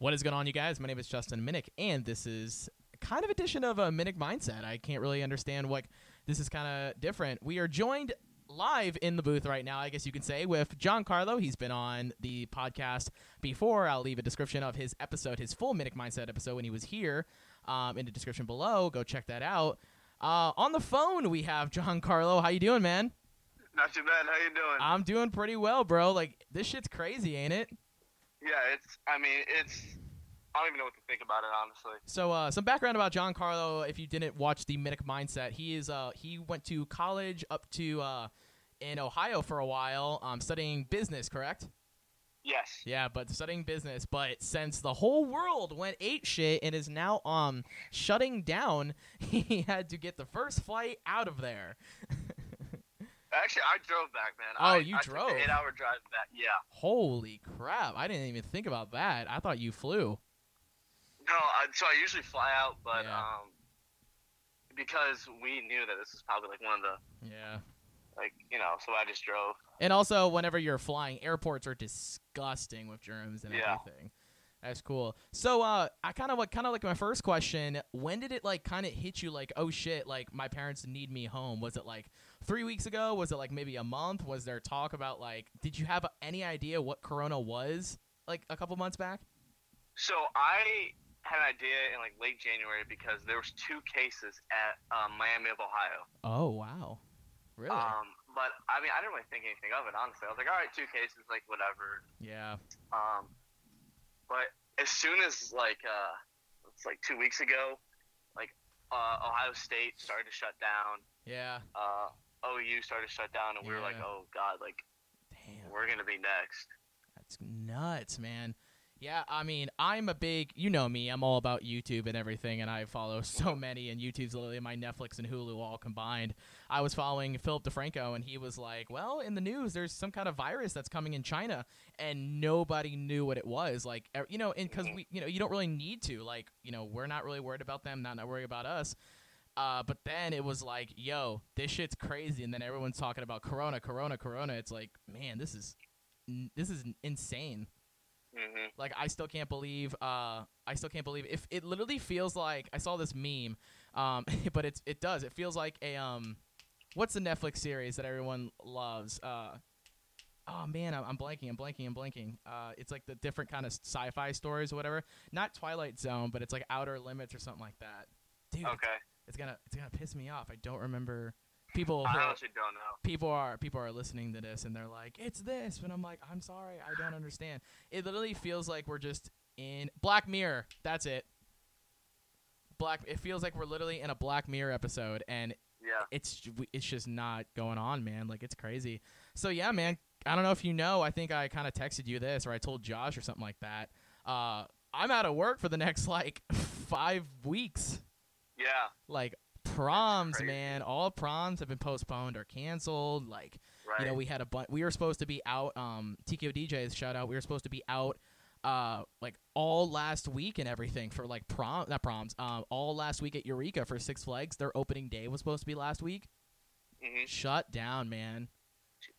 What is going on, you guys? My name is Justin Minnich, and this is kind of edition of a Minnich mindset. I can't really understand what this is kind of different. We are joined live in the booth right now, I guess you can say, with Giancarlo. He's been on the podcast before. I'll leave a description of his episode, his full Minnich mindset episode when he was here, um, in the description below. Go check that out. Uh, on the phone, we have Giancarlo. How you doing, man? Not too bad. How you doing? I'm doing pretty well, bro. Like this shit's crazy, ain't it? Yeah, it's. I mean, it's. I don't even know what to think about it, honestly. So, uh, some background about Giancarlo. If you didn't watch the Minnich Mindset, he is uh, he went to college up to uh, in Ohio for a while, um, studying business. Correct? Yes. Yeah, but studying business. But since the whole world went ape shit and is now um shutting down, he had to get the first flight out of there. Actually, I drove back, man. Oh, I, you I drove? an eight-hour drive back. Yeah. Holy crap! I didn't even think about that. I thought you flew. No, I, so I usually fly out, but Yeah. um, because we knew that this was probably like one of the Yeah. like you know, so I just drove. And also, whenever you're flying, airports are disgusting with germs and Yeah. everything. That's cool. So, uh, I kind of like, kind of like my first question. When did it like kind of hit you? Like, oh shit! Like my parents need me home. Was it like three weeks ago? Was it like maybe a month? Was there talk about like? Did you have any idea what Corona was like a couple months back? So I had an idea in like late January because there was two cases at um, Miami of Ohio. Oh wow, really? Um, but I mean, I didn't really think anything of it. Honestly, I was like, all right, two cases, like whatever. yeah. Um, but as soon as like uh, it's like two weeks ago, like uh, Ohio State started to shut down, Yeah. uh, OU started to shut down, and we were like, oh god, like Damn. we're gonna be next. That's nuts, man. Yeah, I mean, I'm a big, you know me, I'm all about YouTube and everything, and I follow so many, and YouTube's literally my Netflix and Hulu all combined. I was following Philip DeFranco, and he was like, well, in the news, there's some kind of virus that's coming in China, and nobody knew what it was. Like, you know, because mm-hmm. we, you know, you don't really need to. Like, you know, we're not really worried about them, not, not worried about us. Uh, but then it was like, yo, this shit's crazy, and then everyone's talking about Corona, Corona, Corona. It's like, man, this is, this is insane. hmm Like I still can't believe uh I still can't believe if it literally feels like I saw this meme um but it's it does. It feels like a um what's the Netflix series that everyone loves? Uh oh man I'm, I'm blanking I'm blanking I'm blanking. Uh it's like the different kind of sci-fi stories or whatever. Not Twilight Zone but it's like Outer Limits or something like that. Dude. Okay, it's, gonna it's gonna piss me off I don't remember people I are- honestly don't know. people are people are listening to this and they're like, "It's this," and I'm like, "I'm sorry, I don't understand." It literally feels like we're just in Black Mirror. That's it. Black. It feels like we're literally in a Black Mirror episode, and Yeah. it's it's just not going on, man. Like it's crazy. So yeah, man. I don't know if you know. I think I kind of texted you this, or I told Josh, or something like that. Uh, I'm out of work for the next like five weeks. Yeah. Like proms, man. All proms have been postponed or canceled. Like Right. you know, we had a bunch. We were supposed to be out. Um, TKO DJs shout out. We were supposed to be out, uh, like all last week and everything for like prom, not proms. Um, all last week at Eureka for Six Flags. Their opening day was supposed to be last week. hmm Shut down, man.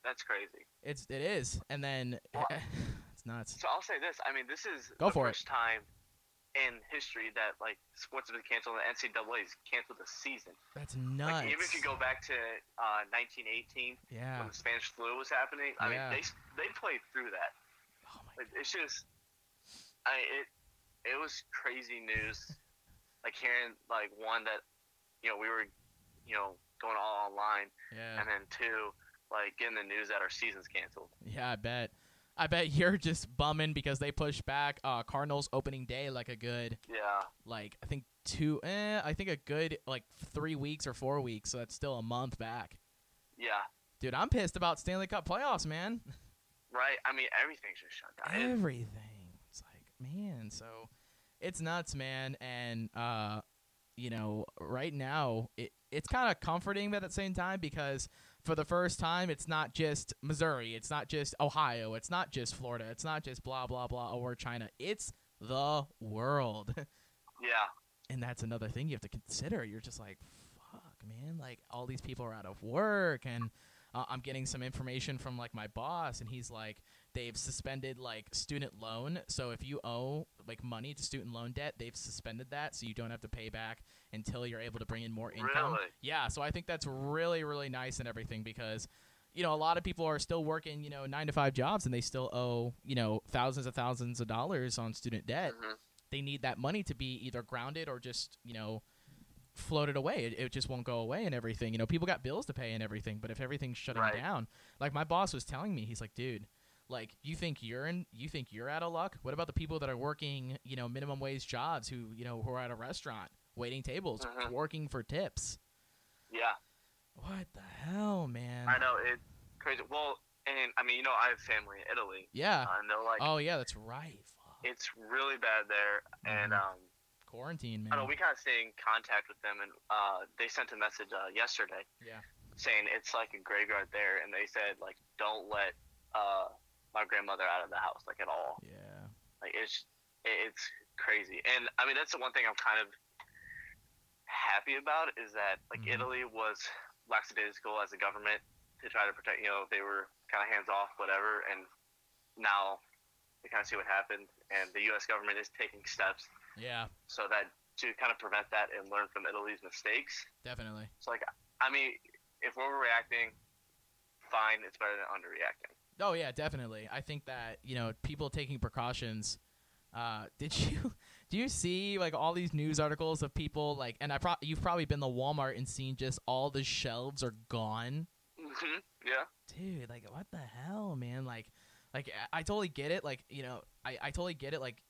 That's crazy. It's it is, and then Well- it's nuts. So I'll say this. I mean, this is Go the for it. first time in history that like sports have been canceled and the NCAA's canceled a season. That's nuts. Like even if you go back to uh, 1918 yeah. when the Spanish flu was happening, I Yeah. mean they they played through that. Oh my. Like, it's just, I it it was crazy news. like hearing like one that, you know, we were, you know, going all online, Yeah. and then two, like getting the news that our season's canceled. Yeah, I bet. I bet you're just bumming because they pushed back uh, Cardinals opening day like a good Yeah. like I think two eh, I think a good like three weeks or four weeks, so that's still a month back. Yeah. Dude, I'm pissed about Stanley Cup playoffs, man. Right. I mean, everything's just shut down. Everything. It's like, man, so it's nuts, man. And uh, you know, right now it it's kind of comforting, but at the same time because for the first time, it's not just Missouri, it's not just Ohio, it's not just Florida, it's not just blah blah blah or China. It's the world. yeah. and that's another thing you have to consider. You're just like, fuck, man. Like all these people are out of work, and uh, I'm getting some information from like my boss, and he's like, they've suspended like student loan. So if you owe like money to student loan debt, they've suspended that, so you don't have to pay back until you're able to bring in more income. Really? Yeah, so I think that's really really nice and everything because you know a lot of people are still working you know nine to five jobs and they still owe you know thousands of thousands of dollars on student debt. Mhm. They need that money to be either grounded or just you know floated away. It, it just won't go away and everything. You know, people got bills to pay and everything, but if everything's shutting Right. down, like my boss was telling me, he's like, dude, like you think you're in, you think you're out of luck. What about the people that are working, you know, minimum wage jobs who, you know, who are at a restaurant waiting tables, Mhm. working for tips? Yeah, What the hell, man? I know it's crazy. Well, and I mean, you know, I have family in Italy, Yeah. uh, and they're like, oh yeah, that's right. Fuck. it's really bad there, and Mhm. um, Quarantine, man I know, we kind of stay in contact with them, and uh, they sent a message uh, yesterday Yeah. saying it's like a graveyard there, and they said like don't let uh, my grandmother out of the house like at all. Yeah. Like it's it's crazy, and I mean that's the one thing I'm kind of happy about is that like Mhm. Italy was lackadaisical as a government to try to protect. You know, they were kind of hands off, whatever, and now we kind of see what happened, and the U.S. government is taking steps Yeah. so that to kind of prevent that and learn from Italy's mistakes. Definitely. So like, I mean, if we're reacting, fine. It's better than underreacting. Oh yeah, definitely. I think that you know people taking precautions. Uh, did you do you see like all these news articles of people like, and I pro- you've probably been to Walmart and seen just all the shelves are gone, hmm Yeah. dude. Like what the hell, man? Like, like I totally get it. Like you know, I I totally get it. Like,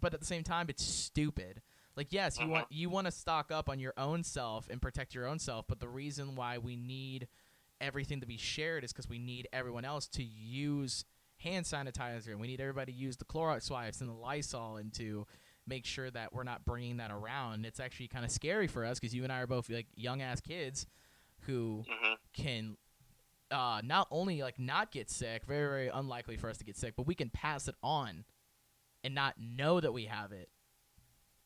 but at the same time, it's stupid. Like yes, you Mhm. want you want to stock up on your own self and protect your own self, but the reason why we need everything to be shared is because we need everyone else to use hand sanitizer and we need everybody to use the Clorox wipes and the Lysol and to make sure that we're not bringing that around. It's actually kind of scary for us because you and I are both like young ass kids who hmm can uh, not only like not get sick, very very unlikely for us to get sick, but we can pass it on and not know that we have it.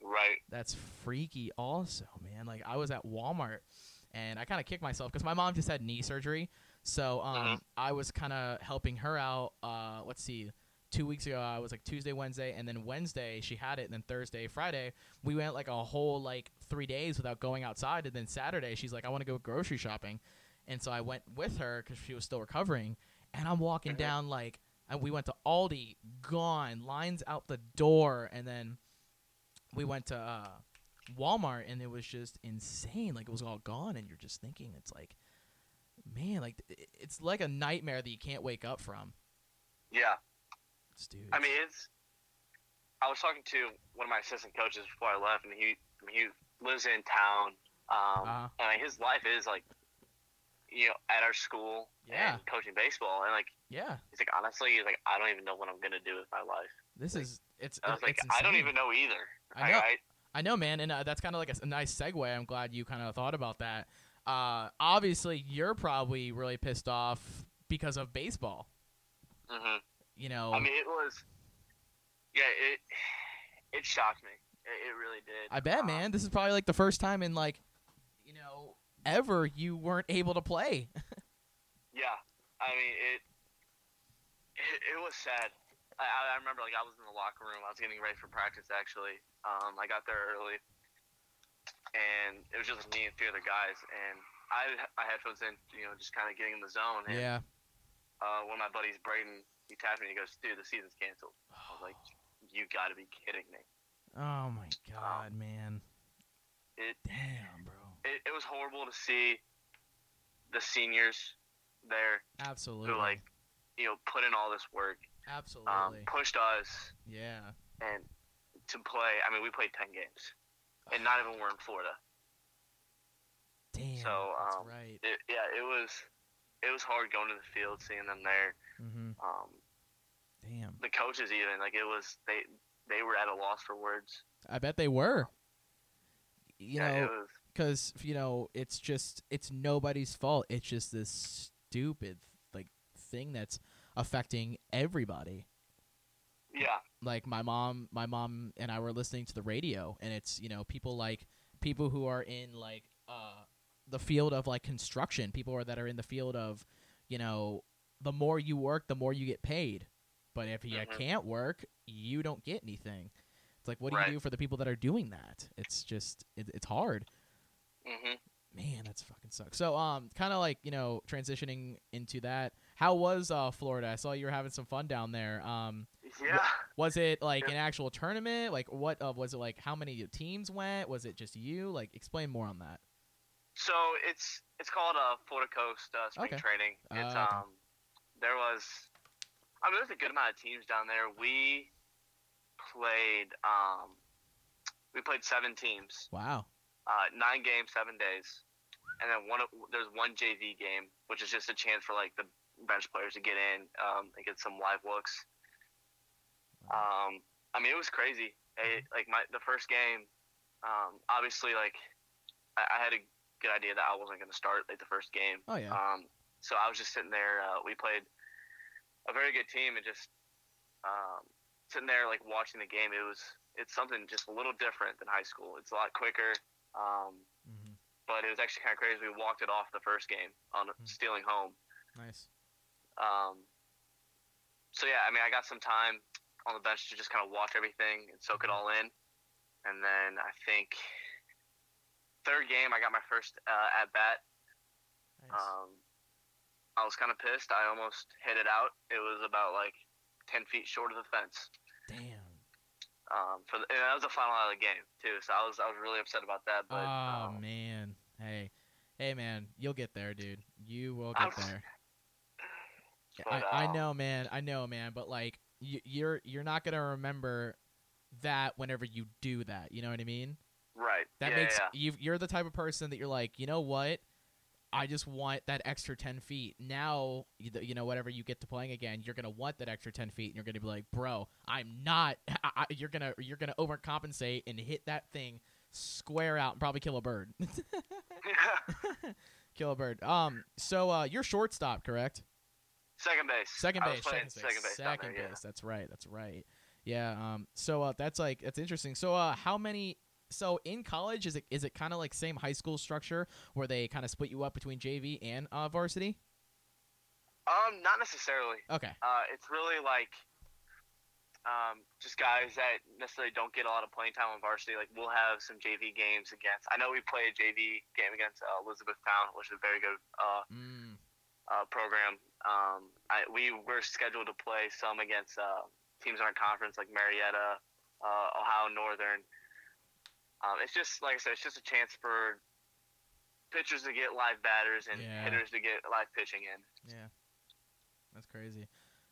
Right. That's freaky, also, man. Like I was at Walmart and I kind of kicked myself because my mom just had knee surgery, so um, Mhm. I was kind of helping her out. Uh, let's see. Two weeks ago, I was like Tuesday, Wednesday, and then Wednesday she had it, and then Thursday, Friday, we went like a whole like three days without going outside, and then Saturday she's like, I want to go grocery shopping, and so I went with her because she was still recovering, and I'm walking Mhm. down like, and we went to Aldi, gone, lines out the door, and then we went to uh, Walmart, and it was just insane. Like it was all gone, and you're just thinking, it's like, man, like it's like a nightmare that you can't wake up from. Yeah. It's, dude, I mean, it's. I was talking to one of my assistant coaches before I left, and he I mean, he lives in town, um, Uh-huh. and like, his life is like, you know, at our school Yeah. and coaching baseball, and like yeah, he's like, honestly, he's like, I don't even know what I'm gonna do with my life. this is it's. I was like, it's I don't even know either. I Like, know. I know, man, and uh, that's kind of like a nice segue. I'm glad you kind of thought about that. Uh, obviously, you're probably really pissed off because of baseball. hmm You know, I mean, it was. Yeah, it it shocked me. It, it really did. I bet, Um, man. This is probably like the first time in like, you know, ever you weren't able to play. Yeah, I mean it. It, it was sad. I, I I remember like I was in the locker room. I was getting ready for practice actually. Um, I got there early, and it was just me and three other guys. And I had my headphones in, you know, just kind of getting in the zone. And yeah. uh, one of my buddies, Braden, he tapped me and he goes, "Dude, the season's canceled." I was like, "You got to be kidding me!" Oh my god, man. It Damn, bro. it, it was horrible to see the seniors there Absolutely. who like you know put in all this work, um, Absolutely. pushed us, yeah. and to play. I mean, we played ten games, and not even we're in Florida. Damn. so, that's um, right. It, yeah, it was it was hard going to the field, seeing them there. Mm-hmm. Um, Damn. the coaches even like it was they they were at a loss for words. I bet they were. You yeah, know, because you know it's just it's nobody's fault. It's just this stupid like thing that's affecting everybody. yeah Like my mom, my mom and I were listening to the radio, and it's you know people like people who are in like uh the field of like construction, people are, that are in the field of you know the more you work, the more you get paid. But if you Mhm. can't work, you don't get anything. It's like, what do Right. you do for the people that are doing that? It's just, it, it's hard. hmm Man, that's fucking sucks. So, um, kind of like you know, transitioning into that. How was uh Florida? I saw you were having some fun down there. Um, Yeah. was it like Yeah. an actual tournament? Like, what uh, was it like? How many teams went? Was it just you? Like, explain more on that. So it's it's called uh, Florida Coast uh, Spring Okay. Training. It's okay. um there was I mean there's a good amount of teams down there. We played um we played seven teams, Wow. uh, nine games, seven days, and then one there's one JV game, which is just a chance for like the bench players to get in um, and get some live looks. Um, I mean, it was crazy. It, like my the first game, um, obviously, like I, I had a good idea that I wasn't going to start like the first game. Oh yeah. Um, so I was just sitting there. Uh, we played a very good team, and just um, sitting there like watching the game. It was it's something just a little different than high school. It's a lot quicker. Um, hmm but it was actually kind of crazy. We walked it off the first game on Hmm. stealing home. Nice. Um, so yeah, I mean, I got some time on the bench to just kind of watch everything and soak it all in, and then I think third game I got my first uh, at bat. Nice. Um, I was kind of pissed. I almost hit it out. It was about like ten feet short of the fence. Damn. Um, for the, and that was the final out of the game too. So I was I was really upset about that. But oh um, man. Hey. Hey man, you'll get there, dude. You will get there. Yeah, But, I, I um, know, man. I know, man. But like, you, you're you're not gonna remember that whenever you do that. You know what I mean? right. That yeah, makes yeah. you. You're the type of person that you're like, you know what? I just want that extra ten feet. Now, you, you know, whatever you get to playing again, you're gonna want that extra ten feet, and you're gonna be like, bro, I'm not. I, I, you're gonna you're gonna overcompensate and hit that thing square out and probably kill a bird. kill a bird. Um. So, uh, you're shortstop, correct? Second base. Second base, second base, second base. second there, yeah. That's right. That's right. Yeah. Um. So uh, that's like that's interesting. So uh, how many? So in college, is it is it kind of like same high school structure where they kind of split you up between JV and uh, varsity? Um, not necessarily. Okay. Uh, it's really like um, just guys that necessarily don't get a lot of playing time on varsity. Like we'll have some JV games against. I know we played a JV game against uh, Elizabethtown, which is a very good uh, Mm. Uh, program. Um, I, we were scheduled to play some against uh, teams in our conference like Marietta, uh, Ohio Northern. Um, it's just like I said, it's just a chance for pitchers to get live batters and Yeah. hitters to get live pitching in. Yeah. That's crazy.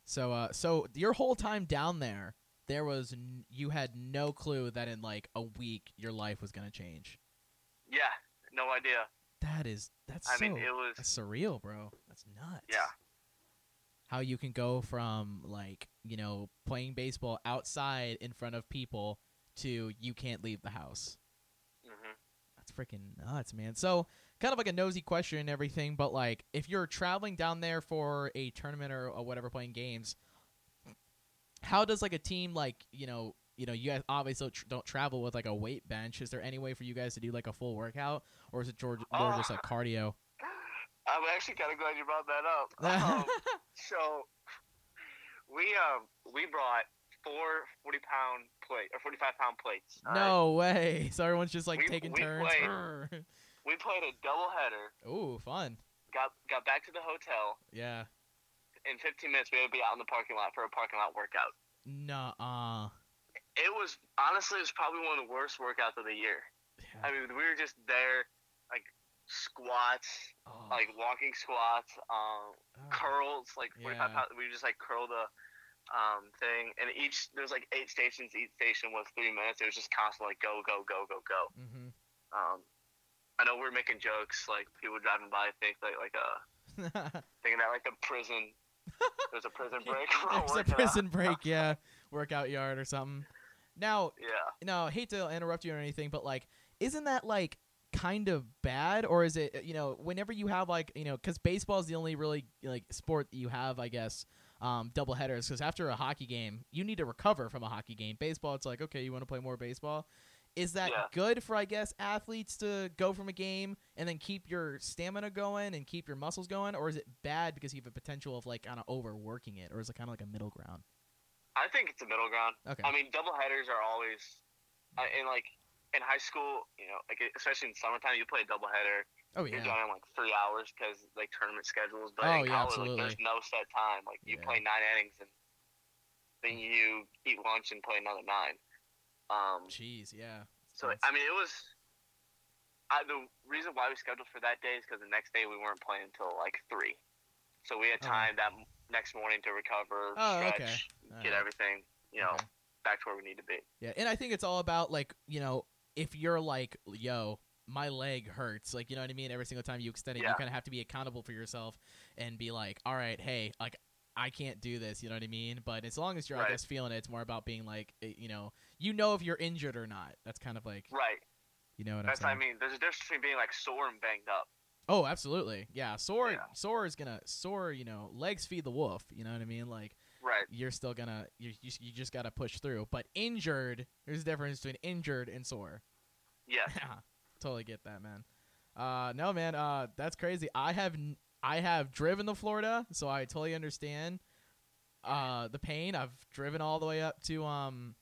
So uh, so your whole time down there, there was n- you had no clue that in like a week your life was gonna change. Yeah, no idea. That is that's I so mean, it was that's surreal, bro. That's nuts. Yeah. how you can go from like you know playing baseball outside in front of people to you can't leave the house. Hmm that's freaking nuts man. So kind of like a nosy question and everything but like if you're traveling down there for a tournament or, or whatever playing games how does like a team like you know you know you guys obviously tr- don't travel with like a weight bench. Is there any way for you guys to do like a full workout or is it George, more just like cardio I'm actually kind of glad you brought that up. Um, so we um we brought four 40 pound plate or 45 pound plates. all right? no way so everyone's just like We- taking we turns played. We played a double header. Ooh, fun. Got got back to the hotel Yeah. in 15 minutes. We would be out in the parking lot for a parking lot workout. Nuh-uh. It was honestly it was probably one of the worst workouts of the year. Yeah. I mean, we were just there, like squats, Oh, like walking squats, um, oh. curls, like 45 Yeah. pounds. We just like curl the um, thing, and each there's like eight stations. Each station was three minutes. It was just constant like go, go, go, go, go. Mhm. Um, I know we're making jokes, like people driving by think like like uh thinking that like the prison. There's a prison break. There's a prison break, yeah. Workout yard or something. Now, Yeah. now, hate to interrupt you or anything, but like, isn't that like kind of bad, or is it you know whenever you have like you know because baseball is the only really like sport that you have, I guess. Um, double headers because after a hockey game, you need to recover from a hockey game. Baseball, it's like okay, you want to play more baseball. Is that Yeah. good for I guess athletes to go from a game and then keep your stamina going and keep your muscles going, or is it bad because you have a potential of like kind of overworking it, or is it kind of like a middle ground? I think it's a middle ground. Okay. I mean, double headers are always, uh, in like in high school, you know, like especially in summertime, you play a double header. oh You're yeah. done in like three hours because like tournament schedules. But Oh, in yeah, college, like, there's no set time. Like you Yeah. play nine innings and then you eat lunch and play another nine. Um, Jeez, yeah. so That's- I mean, it was. I, the reason why we scheduled for that day is because the next day we weren't playing until like three, so we had Oh. time that next morning to recover, Oh, stretch, okay. get Alright. everything, you know, Okay. back to where we need to be. Yeah, and I think it's all about like you know if you're like yo my leg hurts like you know what I mean every single time you extend it you kind of have to be accountable for yourself and be like all right hey like I can't do this you know what I mean but as long as you're I guess feeling it it's more about being like eh, you know you know if you're injured or not that's kind of like Right. you know what That's I'm what I mean. There's a difference between being like sore and banged up. oh absolutely yeah sore Yeah. sore is gonna sore you know legs feed the wolf you know what I mean like Right. you're still gonna you you, you just gotta push through but injured there's a difference between injured and sore Yeah. Yeah, totally get that, man. Uh, no, man, uh, that's crazy. I have I have driven to Florida, so I totally understand uh the pain. I've driven all the way up to um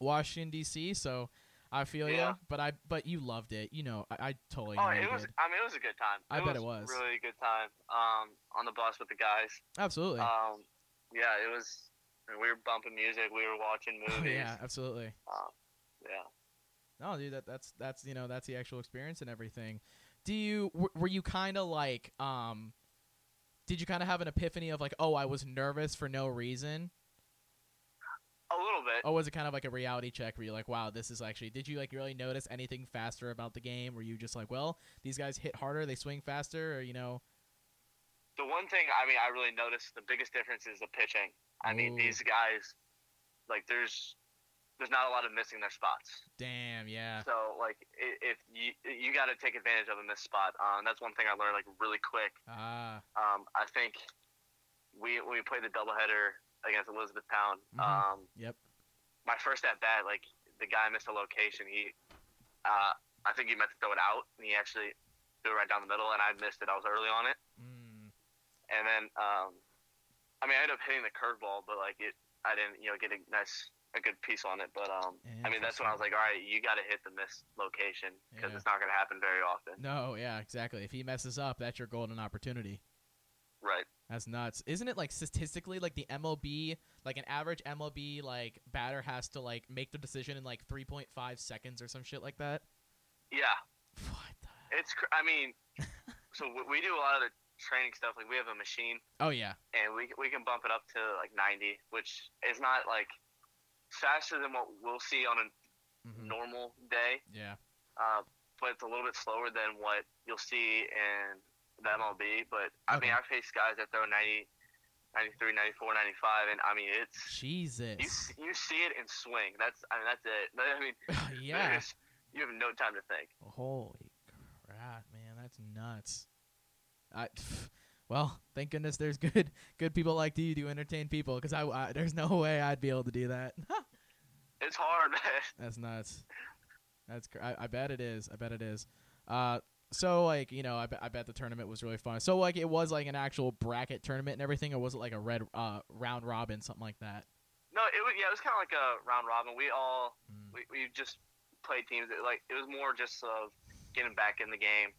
Washington D.C., so I feel Yeah. you. But I but you loved it, you know. I, I totally. Oh, it was. did. I mean, it was a good time. I bet it was. Really good time. Um, on the bus with the guys. absolutely. Um, yeah, it was. I mean, we were bumping music. We were watching Oh, movies. yeah, absolutely. Um, yeah. No, dude, that that's that's you know that's the actual experience and everything. Do you were, were you kind of like um, did you kind of have an epiphany of like, oh, I was nervous for no reason, A little bit. or was it kind of like a reality check where you're like, wow, this is actually? Did you like really notice anything faster about the game? Were you just like, well, these guys hit harder, they swing faster, or you know? The one thing I mean, I really noticed the biggest difference is the pitching. I mean, Ooh. these guys, like, there's there's not a lot of missing their spots. Damn, yeah, So like, if you you got to take advantage of a missed spot. Um, that's one thing I learned like really quick. ah, Um, I think we when we played the doubleheader against Elizabethtown. Mhm. Um, yep, my first at bat, like the guy missed a location. He, uh, I think he meant to throw it out, and he actually threw it right down the middle, and I missed it. I was early on it, mm, and then um, I mean, I ended up hitting the curveball, but like it, I didn't, you know, get a nice a good piece on it. But um, I mean, that's when I was like, all right, you got to hit the missed location because Yeah. it's not going to happen very often. no, yeah, exactly. If he messes up, that's your golden opportunity. Right. That's nuts. Isn't it like statistically like the MLB, like an average MLB like batter has to like make the decision in like 3.5 seconds or some shit like that? Yeah. What the It's. cr- I mean, so we do a lot of the training stuff. Like we have a machine, Oh yeah. and we we can bump it up to like 90, which is not like faster than what we'll see on a Mhm. normal day, Yeah. uh, but it's a little bit slower than what you'll see in the MLB. But I mean. I face guys that throw 90, 93, 94, 95, and I mean it's you Jesus. s- you see it and swing. That's I mean that's it. I mean yeah. you have no time to think. Holy crap, man, that's nuts. I well, thank goodness there's good good people like you to entertain people cuz I, I there's no way I'd be able to do that. It's hard, man. That's nuts. That's cr- I, I bet it is. I bet it is. Uh, so like you know, I, bet I bet the tournament was really fun. So like it was like an actual bracket tournament and everything, or was it like a red uh round robin something like that? No, it was yeah, it was kind of like a round robin. We all Mm. we, we just played teams. It, like it was more just of getting back in the game,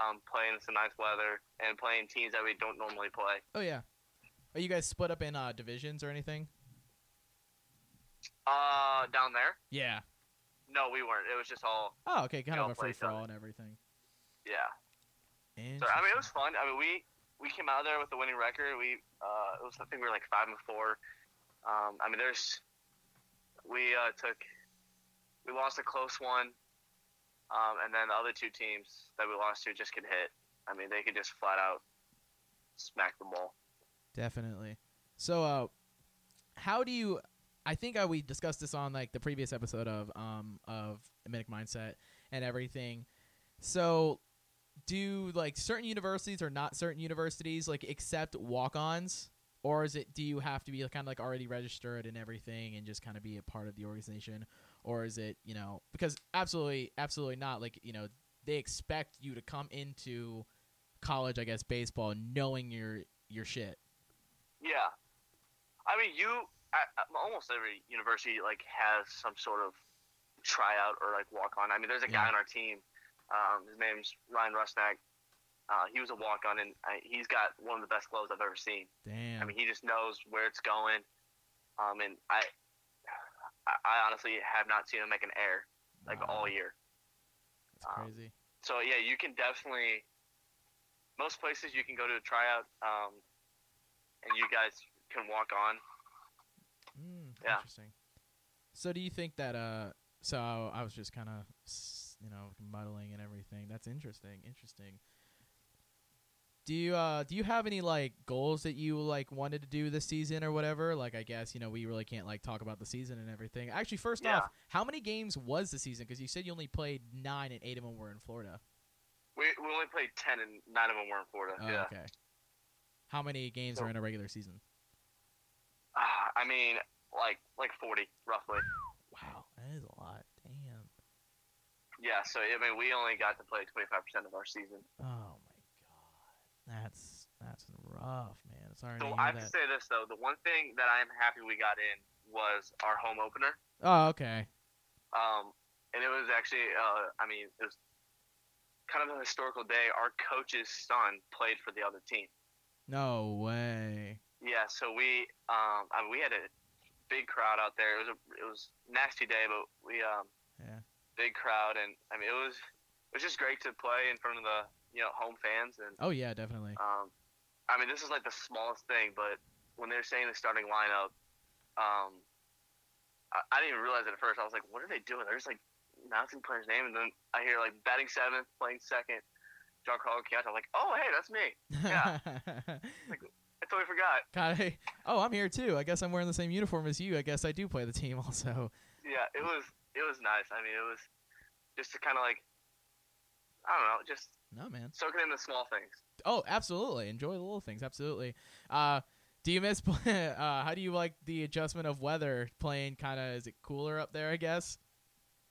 um, playing some nice weather, and playing teams that we don't normally play. Oh yeah. Are you guys split up in uh divisions or anything? Uh, down there, Yeah. no, we weren't. It was just all Oh, okay, kind of a free for all and everything. yeah. So I mean, it was fun. I mean, we we came out there with a winning record. We uh, it was I think we were like five and four. Um, I mean, there's we uh, took we lost a close one, um, and then the other two teams that we lost to just could hit. I mean, they could just flat out smack the ball. Definitely. So, uh, how do you? I think uh, we discussed this on like the previous episode of um of Minnich Mindset and everything. So, do like certain universities or not certain universities like accept walk-ons, or is it do you have to be kind of like already registered and everything and just kind of be a part of the organization, or is it you know because absolutely absolutely not like you know they expect you to come into college I guess baseball knowing your your shit. Yeah, I mean, you I, almost every university like has some sort of tryout or like walk on. I mean, there's a guy on our team. Um, his name's Ryan Rusnak. Uh, he was a walk on, and I, he's got one of the best gloves I've ever seen. Damn. I mean, he just knows where it's going. Um, and I, I, I honestly have not seen him make an error like Wow, all year. That's um, crazy. So yeah, you can definitely. Most places you can go to a tryout, um, and you guys can walk on. Mm, yeah. Interesting. So do you think that uh so I was just kind of you know muddling and everything. That's interesting. Interesting. Do you uh do you have any like goals that you like wanted to do this season or whatever? Like I guess you know we really can't like talk about the season and everything. Actually, first Yeah. off, how many games was the season? Because you said you only played nine and eight of them were in Florida. We, we only played ten, and nine of them were in Florida. Oh, yeah. okay. How many games So- are in a regular season? Ah, I mean, like like forty roughly. Wow, that is a lot. Damn. Yeah. So I mean, we only got to play twenty five percent of our season. Oh my god, that's that's rough, man. Sorry So to I have to say this though: the one thing that I am happy we got in was our home opener. Oh, okay. Um, and it was actually, uh, I mean, it was kind of a historical day. Our coach's son played for the other team. No way. Yeah, so we, um, I mean, we had a big crowd out there. It was a, it was nasty day, but we, um, Yeah. big crowd, and I mean, it was, it was just great to play in front of the, you know, home fans, and Oh yeah, definitely. um, I mean, this is like the smallest thing, but when they're saying the starting lineup, um, I, I didn't even realize it at first. I was like, what are they doing? They're just like announcing player's name, and then I hear like batting seventh, playing second, Giancarlo Chiata. I'm like, oh hey, that's me. yeah. I totally forgot. Kinda, oh, I'm here too. I guess I'm wearing the same uniform as you. I guess I do play the team also. Yeah, it was it was nice. I mean, it was just to kind of like, I don't know, just No, man. soaking in the small things. Oh, absolutely. Enjoy the little things. Absolutely. Uh, do you miss? play- uh, how do you like the adjustment of weather? Playing kind of is it cooler up there? I guess.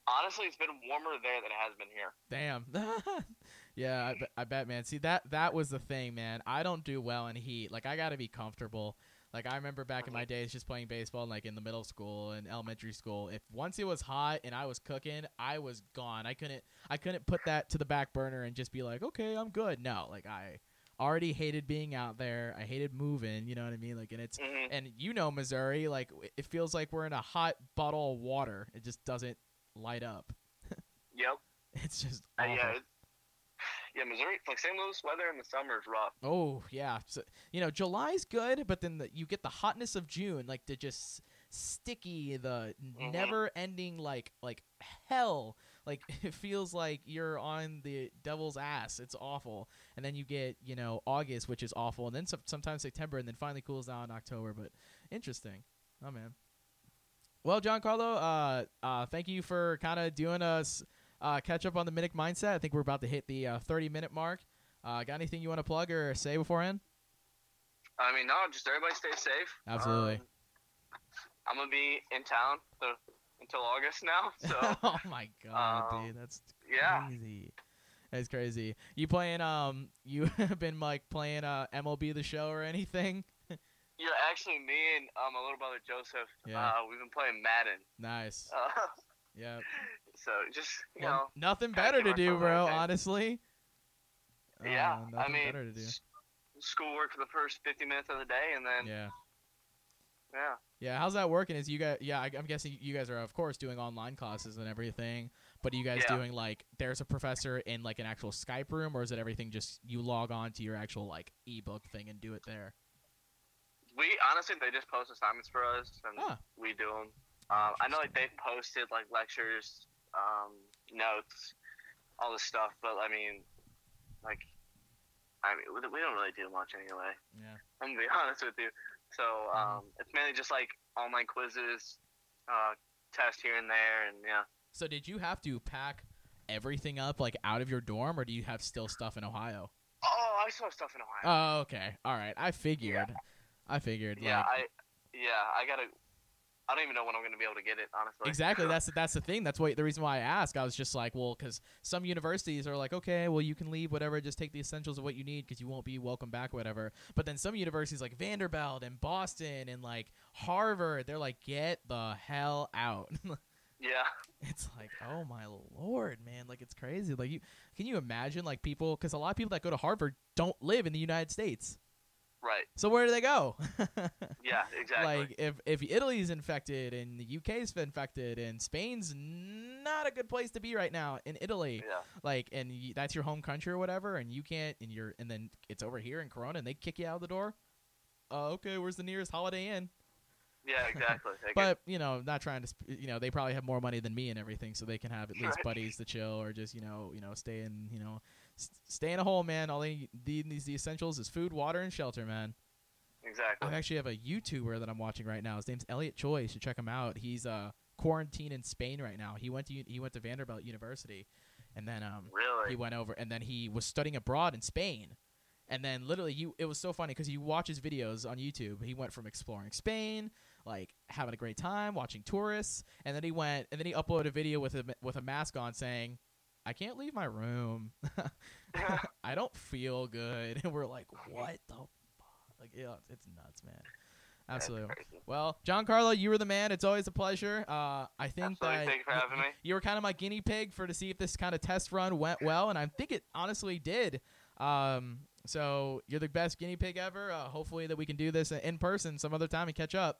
Honestly, it's been warmer there than it has been here. Damn. yeah, I, I bet, man. See that that was the thing, man. I don't do well in heat. Like I got to be comfortable. Like I remember back in my days just playing baseball like in the middle school and elementary school. If once it was hot and I was cooking, I was gone. I couldn't I couldn't put that to the back burner and just be like, "Okay, I'm good." No, like I already hated being out there. I hated moving, you know what I mean? Like and it's hmm and you know Missouri, like it feels like we're in a hot bottle of water. It just doesn't light up. Yep. It's just Uh, yeah, it, yeah, Missouri, like St. Louis weather in the summer is rough. Oh yeah, so, you know July's good, but then the, you get the hotness of June, like the just sticky, the Mhm. never-ending like like hell. Like it feels like you're on the devil's ass. It's awful, and then you get you know August, which is awful, and then some, sometimes September, and then finally cools down in October. But interesting. Oh man. Well, Giancarlo, uh, uh, thank you for kind of doing us uh, catch up on the Minnich mindset. I think we're about to hit the uh, 30 minute mark. Uh, got anything you want to plug or say beforehand? I mean, no, just everybody stay safe. Absolutely. Um, I'm gonna be in town so, until August now, so oh my god, um, dude, that's yeah. crazy. That's crazy. You playing? Um, you have been like playing uh MLB the Show or anything? Yeah, actually, me and um, my little brother Joseph, Yeah. uh, we've been playing Madden. Nice. Uh, Yeah. So just you Well, know, nothing better to do, bro. Honestly. yeah. Uh, I mean, better to do. schoolwork for the first 50 minutes of the day, and then Yeah. yeah. Yeah, how's that working? Is you guys? Yeah, I, I'm guessing you guys are of course doing online classes and everything. But are you guys Yeah. doing like there's a professor in like an actual Skype room, or is it everything just you log on to your actual like ebook thing and do it there? We honestly, they just post assignments for us, and Ah. we do them. Um, I know like they've posted like lectures, um, notes, all this stuff, but I mean, like, I mean, we don't really do much anyway. Yeah. I'm gonna be honest with you. So um, it's mainly just like online quizzes, uh, tests here and there, and yeah. So did you have to pack everything up like out of your dorm, or do you have still stuff in Ohio? Oh, I still have stuff in Ohio. Oh, okay. All right. I figured. I figured. yeah, like, I, yeah, I gotta. I don't even know when I'm gonna be able to get it. Honestly. Exactly. That's that's the thing. That's why the reason why I asked. I was just like, well, because some universities are like, okay, well, you can leave whatever, just take the essentials of what you need because you won't be welcome back, whatever. But then some universities like Vanderbilt and Boston and like Harvard, they're like, get the hell out. yeah. it's like, oh my lord, man, like it's crazy. Like you, can you imagine like people? Because a lot of people that go to Harvard don't live in the United States. Right. So where do they go? Yeah. Exactly. Like if if Italy's infected and the UK's infected and Spain's not a good place to be right now in Italy. yeah. Like and y- that's your home country or whatever, and you can't and you're and then it's over here in Corona and they kick you out of the door. Uh, okay, where's the nearest Holiday Inn? Yeah. Exactly. But you know, not trying to, sp- you know, they probably have more money than me and everything, so they can have at least buddies to chill or just, you know, you know, stay in, you know, stay in a hole, man. All they need these the essentials is food, water, and shelter, man. exactly. I actually have a YouTuber that I'm watching right now. His name's Elliot Choi. You should check him out. He's uh quarantined in Spain right now. He went to he went to Vanderbilt University, and then um Really. he went over and then he was studying abroad in Spain. And then literally, you it was so funny because you watch his videos on YouTube. He went from exploring Spain, like having a great time, watching tourists, and then he went and then he uploaded a video with a with a mask on saying, "I can't leave my room. I don't feel good." And we're like, "What the fuck?" Like, yeah, it's nuts, man. Absolutely. Well, Giancarlo, you were the man. It's always a pleasure. Uh, I think Absolutely. that Thank you for y- having me. you were kind of my guinea pig for to see if this kind of test run went well, and I think it honestly did. Um, so you're the best guinea pig ever. Uh, hopefully that we can do this in person some other time and catch up.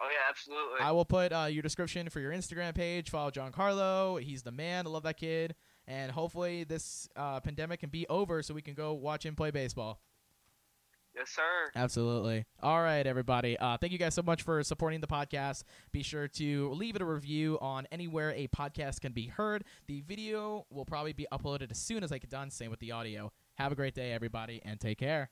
Oh yeah. Absolutely. I will put uh, your description for your Instagram page. Follow Giancarlo. He's the man. I love that kid. And hopefully this uh, pandemic can be over so we can go watch him play baseball. yes, sir. Absolutely. All right, everybody. Uh, thank you guys so much for supporting the podcast. Be sure to leave it a review on anywhere a podcast can be heard. The video will probably be uploaded as soon as I get done. Same with the audio. Have a great day, everybody, and take care.